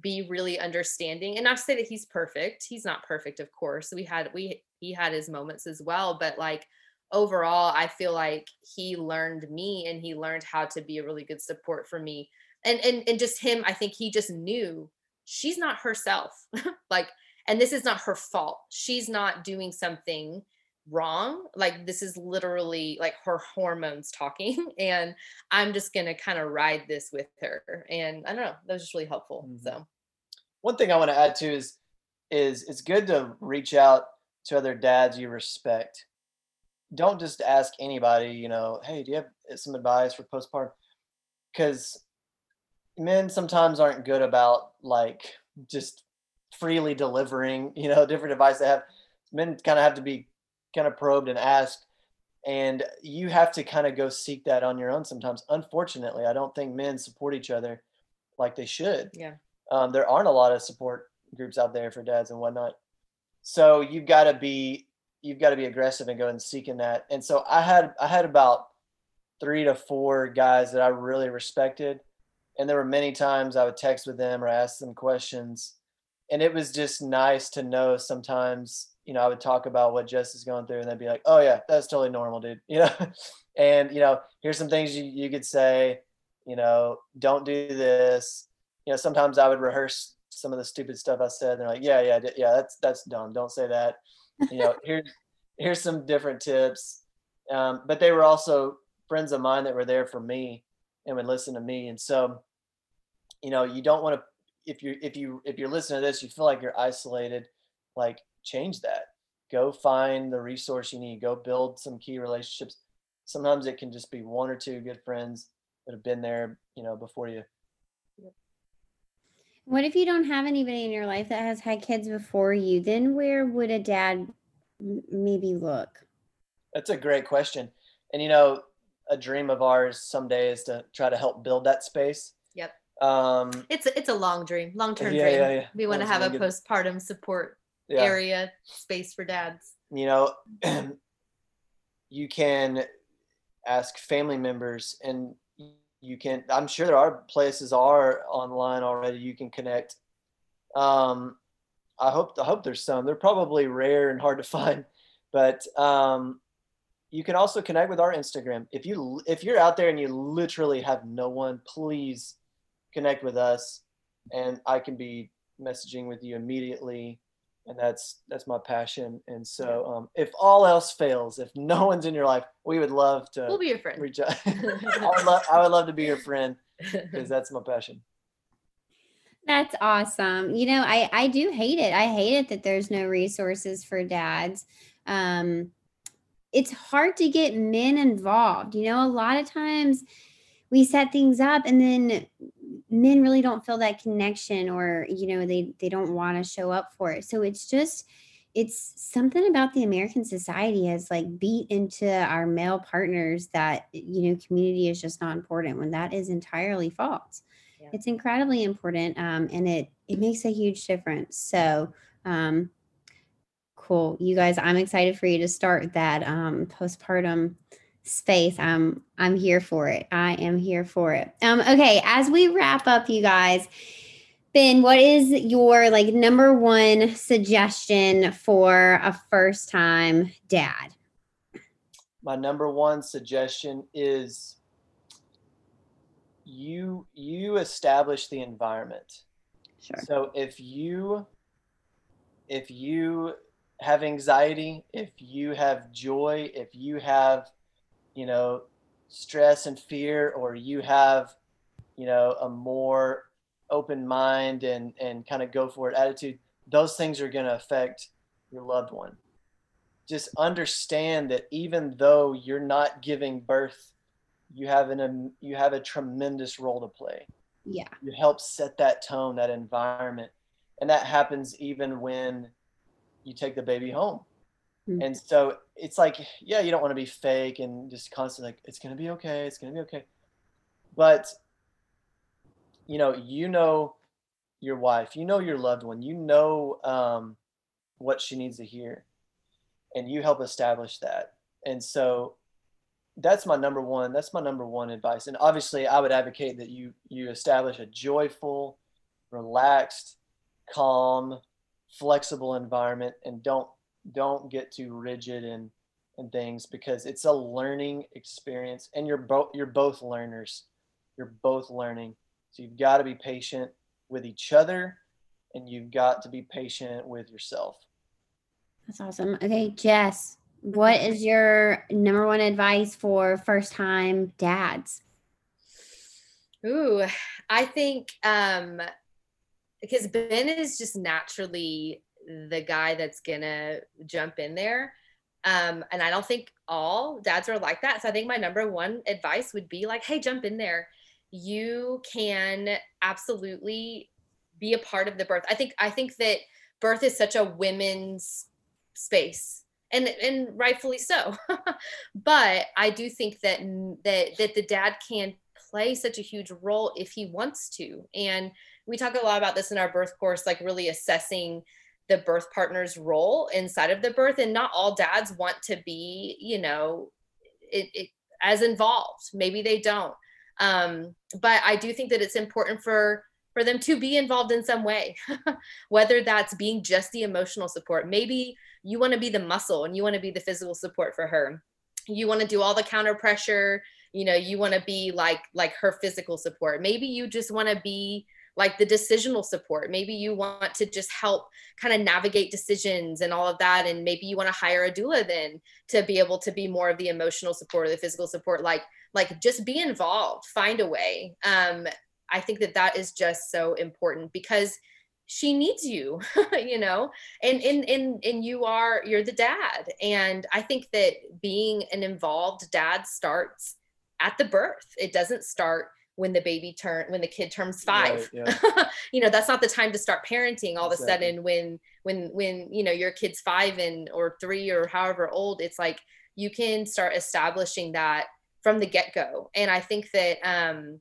Speaker 3: be really understanding and not to say that he's perfect he's not perfect of course we had we he had his moments as well but like overall i feel like he learned me and he learned how to be a really good support for me. And and, and just him i think he just knew she's not herself. Like and this is not her fault. She's not doing something wrong. Like this is literally like her hormones talking and i'm just gonna kind of ride this with her. And i don't know that was just really helpful mm-hmm. so.
Speaker 2: One thing i want to add to is is it's good to reach out to other dads you respect don't just ask anybody you know hey do you have uh, some advice for postpartum? Because men sometimes aren't good about like just freely delivering you know different advice they have. Men kind of have to be kind of probed and asked and you have to kind of go seek that on your own sometimes. Unfortunately i don't think men support each other like they should.
Speaker 3: Yeah.
Speaker 2: Um, there aren't a lot of support groups out there for dads and whatnot. So you've got to be you've got to be aggressive and go and seeking that and so i had i had about three to four guys that i really respected and there were many times i would text with them or ask them questions and it was just nice to know sometimes you know, I would talk about what Jess is going through and they'd be like, oh yeah, that's totally normal, dude. You know, and you know, here's some things you, you could say, you know, don't do this. You know, sometimes I would rehearse some of the stupid stuff I said. And they're like, yeah, yeah, yeah, that's, that's dumb. Don't say that. You know, here's, here's some different tips. Um, but they were also friends of mine that were there for me and would listen to me. And so, you know, you don't want to, if you, if you, if you're listening to this, you feel like you're isolated, like change that. Go find the resource you need. Go build some key relationships. Sometimes it can just be one or two good friends that have been there, you know, before you.
Speaker 1: What if you don't have anybody in your life that has had kids before you? Then where would a dad maybe look?
Speaker 2: That's a great question. And you know, a dream of ours someday is to try to help build that space.
Speaker 3: Yep.
Speaker 2: Um,
Speaker 3: it's a, it's a long dream, long term yeah, dream. Yeah, yeah. We want to have a postpartum support yeah. area space for dads
Speaker 2: you know you can ask family members and you can i'm sure there are places are online already you can connect. Um i hope i hope there's some. They're probably rare and hard to find but um you can also connect with our instagram. If you if you're out there and you literally have no one please connect with us and i can be messaging with you immediately and that's that's my passion. And so, um, if all else fails, if no one's in your life, we would love to.
Speaker 3: We'll be your friend.
Speaker 2: Reach out. I would love I would love to be your friend because that's my passion.
Speaker 1: That's awesome. You know, I I do hate it. I hate it that there's no resources for dads. Um it's hard to get men involved. You know, a lot of times we set things up and then men really don't feel that connection or you know they they don't want to show up for it. So it's just it's something about the american society has like beat into our male partners that you know community is just not important when that is entirely false. Yeah. it's incredibly important um, and it it makes a huge difference. So um, cool. You guys i'm excited for you to start that um, postpartum space. I'm i'm here for it. I am here for it. Um okay as we wrap up you guys ben what is your like number one suggestion for a first time dad?
Speaker 2: My number one suggestion is you you establish the environment. Sure. So if you if you have anxiety if you have joy if you have you know, stress and fear, or you have, you know, a more open mind and and kind of go for it attitude, those things are going to affect your loved one. Just understand that even though you're not giving birth, you have an um, you have a tremendous role to play.
Speaker 1: Yeah.
Speaker 2: You help set that tone, that environment. And that happens even when you take the baby home. Mm-hmm. And so it's like, yeah, you don't want to be fake and just constantly like, it's going to be okay. It's going to be okay. But, you know, you know your wife, you know your loved one, you know um, what she needs to hear, and you help establish that. And so that's my number one. That's my number one advice. And obviously, I would advocate that you you establish a joyful, relaxed, calm, flexible environment, and don't don't get too rigid and and things because it's a learning experience and you're both you're both learners. You're both learning. So you've got to be patient with each other and you've got to be patient with yourself.
Speaker 1: That's awesome. Okay jess what is your number one advice for first time dads?
Speaker 3: Ooh i think um because ben is just naturally the guy that's gonna jump in there. Um, and I don't think all dads are like that. So I think my number one advice would be like, hey, jump in there. You can absolutely be a part of the birth. I think I think that birth is such a women's space. And, and rightfully so but i do think that that that the dad can play such a huge role if he wants to and we talk a lot about this in our birth course like really assessing the birth partner's role inside of the birth and not all dads want to be you know it, it, as involved. Maybe they don't. Um, but i do think that it's important for for them to be involved in some way whether that's being just the emotional support. Maybe you want to be the muscle and you want to be the physical support for her. You want to do all the counter pressure you know you want to be like like her physical support. Maybe you just want to be like the decisional support. Maybe you want to just help kind of navigate decisions and all of that. And maybe you want to hire a doula then to be able to be more of the emotional support or the physical support. Like, like just be involved, find a way. Um, I think that that is just so important because she needs you you know and and and and you are you're the dad and i think that being an involved dad starts at the birth it doesn't start when the baby turn when the kid turns five right, yeah. you know that's not the time to start parenting all exactly. of a sudden when when when you know your kid's five and or three or however old it's like you can start establishing that from the get-go and i think that um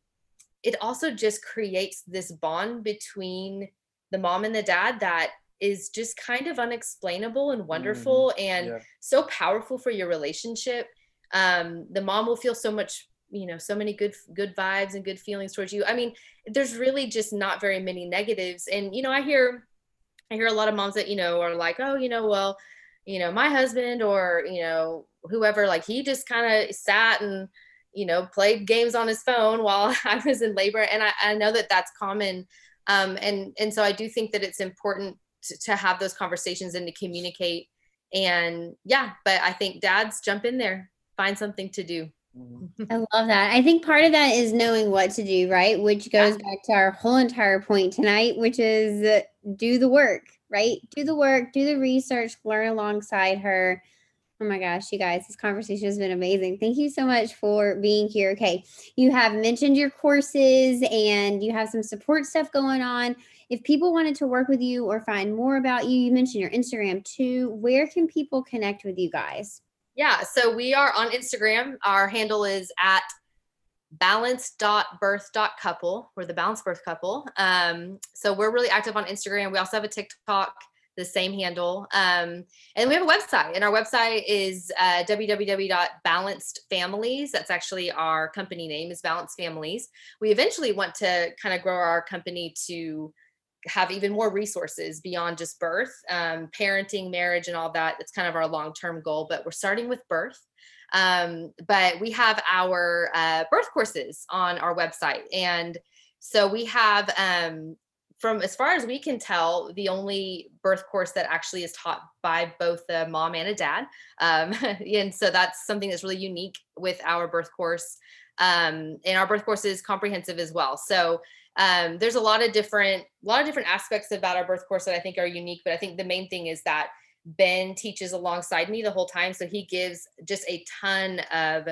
Speaker 3: it also just creates this bond between the mom and the dad that is just kind of unexplainable and wonderful mm, and yeah. so powerful for your relationship um, the mom will feel so much you know so many good good vibes and good feelings towards you. I mean there's really just not very many negatives. And you know i hear i hear a lot of moms that you know are like oh you know well you know my husband or you know whoever like he just kind of sat and you know played games on his phone while i was in labor. And i, I know that that's common. Um, and and so i do think that it's important to, to have those conversations and to communicate. And yeah but i think dads jump in there. Find something to do.
Speaker 1: I love that. I think part of that is knowing what to do, right? Which goes back to our whole entire point tonight, which is do the work, right? Do the work, do the research, learn alongside her. Oh my gosh, you guys, this conversation has been amazing. Thank you so much for being here. Okay, you have mentioned your courses and you have some support stuff going on. If people wanted to work with you or find more about you, you mentioned your Instagram too. Where can people connect with you guys?
Speaker 3: Yeah, so we are on Instagram. Our handle is at balanced.birth.couple. We're the balanced birth couple. Um, so we're really active on Instagram. We also have a TikTok, the same handle. Um, and we have a website, and our website is uh, www.balancedfamilies. That's actually our company name is Balanced Families. We eventually want to kind of grow our company to have even more resources beyond just birth, um, parenting, marriage, and all that. It's kind of our long term goal, but we're starting with birth. Um, but we have our uh, birth courses on our website. And so we have, um, from as far as we can tell, the only birth course that actually is taught by both a mom and a dad. Um, and so that's something that's really unique with our birth course. Um, and our birth course is comprehensive as well. So um, there's a lot of different a lot of different aspects about our birth course that i think are unique but i think the main thing is that ben teaches alongside me the whole time. So he gives just a ton of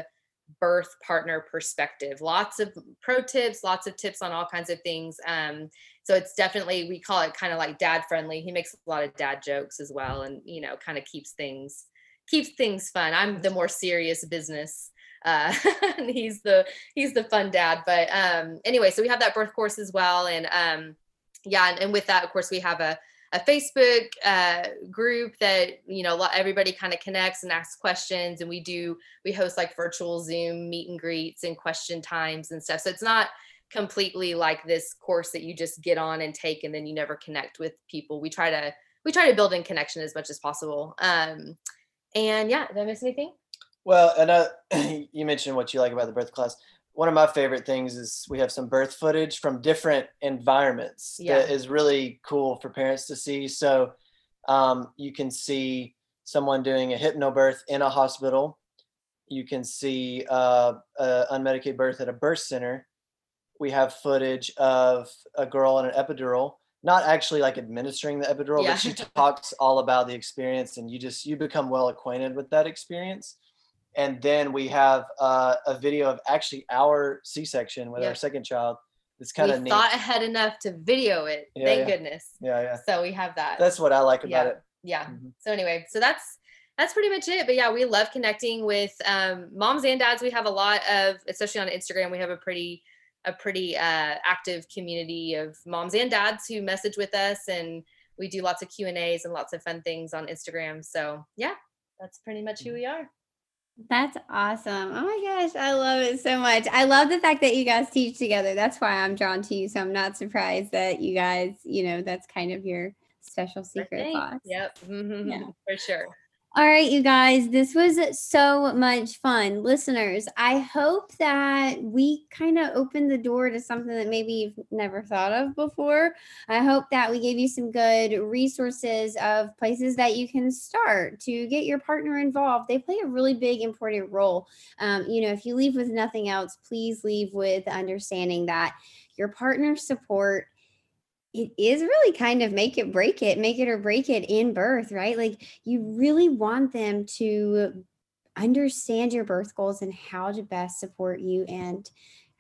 Speaker 3: birth partner perspective. Lots of pro tips lots of tips on all kinds of things. Um, so it's definitely we call it kind of like dad friendly. He makes a lot of dad jokes as well and you know kind of keeps things keeps things fun. I'm the more serious business uh, he's the he's the fun dad. But um, anyway, so we have that birth course as well, and um, yeah, and, and with that, of course, we have a a Facebook uh, group that you know everybody kind of connects and asks questions, and we do we host like virtual Zoom meet and greets and question times and stuff. So it's not completely like this course that you just get on and take and then you never connect with people. We try to we try to build in connection as much as possible. Um, and yeah, did I miss anything?
Speaker 2: Well, and uh, you mentioned what you like about the birth class. One of my favorite things is we have some birth footage from different environments yeah. that is really cool for parents to see. So um, you can see someone doing a hypnobirth in a hospital. You can see uh, an unmedicated birth at a birth center. We have footage of a girl in an epidural, not actually like administering the epidural, yeah. but she talks all about the experience, and you just you become well acquainted with that experience and then we have uh, a video of actually our C-section with yep. our second child. It's kind of
Speaker 3: neat. Thought ahead enough to video it. Yeah, Thank
Speaker 2: yeah.
Speaker 3: goodness.
Speaker 2: Yeah, yeah.
Speaker 3: So we have that.
Speaker 2: That's what I like about
Speaker 3: yeah.
Speaker 2: it.
Speaker 3: Yeah. Mm-hmm. So anyway, so that's that's pretty much it. But yeah, we love connecting with um, moms and dads. We have a lot of, especially on Instagram, we have a pretty a pretty uh, active community of moms and dads who message with us, and we do lots of Q and A's and lots of fun things on Instagram. So yeah, that's pretty much who mm-hmm. we are.
Speaker 1: That's awesome. Oh my gosh, I love it so much. I love the fact that you guys teach together. That's why I'm drawn to you. So I'm not surprised that you guys, you know, that's kind of your special secret sauce.
Speaker 3: Yep. Mm-hmm. Yeah. For sure.
Speaker 1: All right, you guys, this was so much fun. Listeners, I hope that we kind of opened the door to something that maybe you've never thought of before. I hope that we gave you some good resources of places that you can start to get your partner involved. They play a really big, important role. Um, you know, if you leave with nothing else, please leave with understanding that your partner's support it is really kind of make it break it, make it or break it in birth, right? Like you really want them to understand your birth goals and how to best support you. And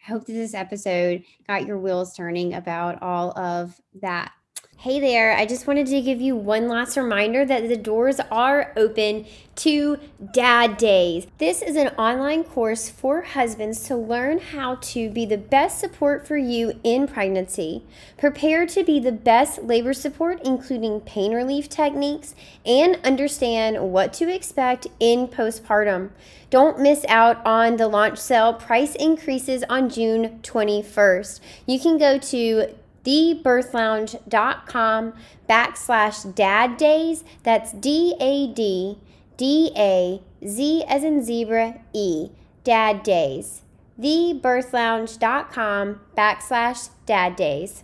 Speaker 1: I hope that this episode got your wheels turning about all of that. Hey there, I just wanted to give you one last reminder that the doors are open to Dad Daze. This is an online course for husbands to learn how to be the best support for you in pregnancy, prepare to be the best labor support, including pain relief techniques, and understand what to expect in postpartum. Don't miss out on the launch sale. Price increases on June 21st. You can go to thebirthlounge.com backslash dad daze. That's D A D D A Z as in zebra E, dad daze. Thebirthlounge.com backslash dad daze.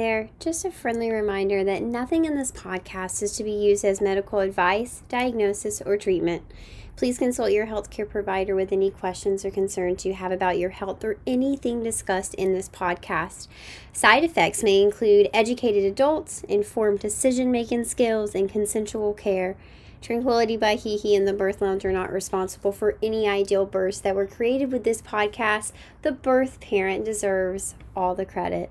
Speaker 1: There, just a friendly reminder that nothing in this podcast is to be used as medical advice, diagnosis, or treatment. Please consult your healthcare provider with any questions or concerns you have about your health or anything discussed in this podcast. Side effects may include educated adults, informed decision making skills, and consensual care. Tranquility by HeHe and the Birth Lounge are not responsible for any ideal births that were created with this podcast. The birth parent deserves all the credit.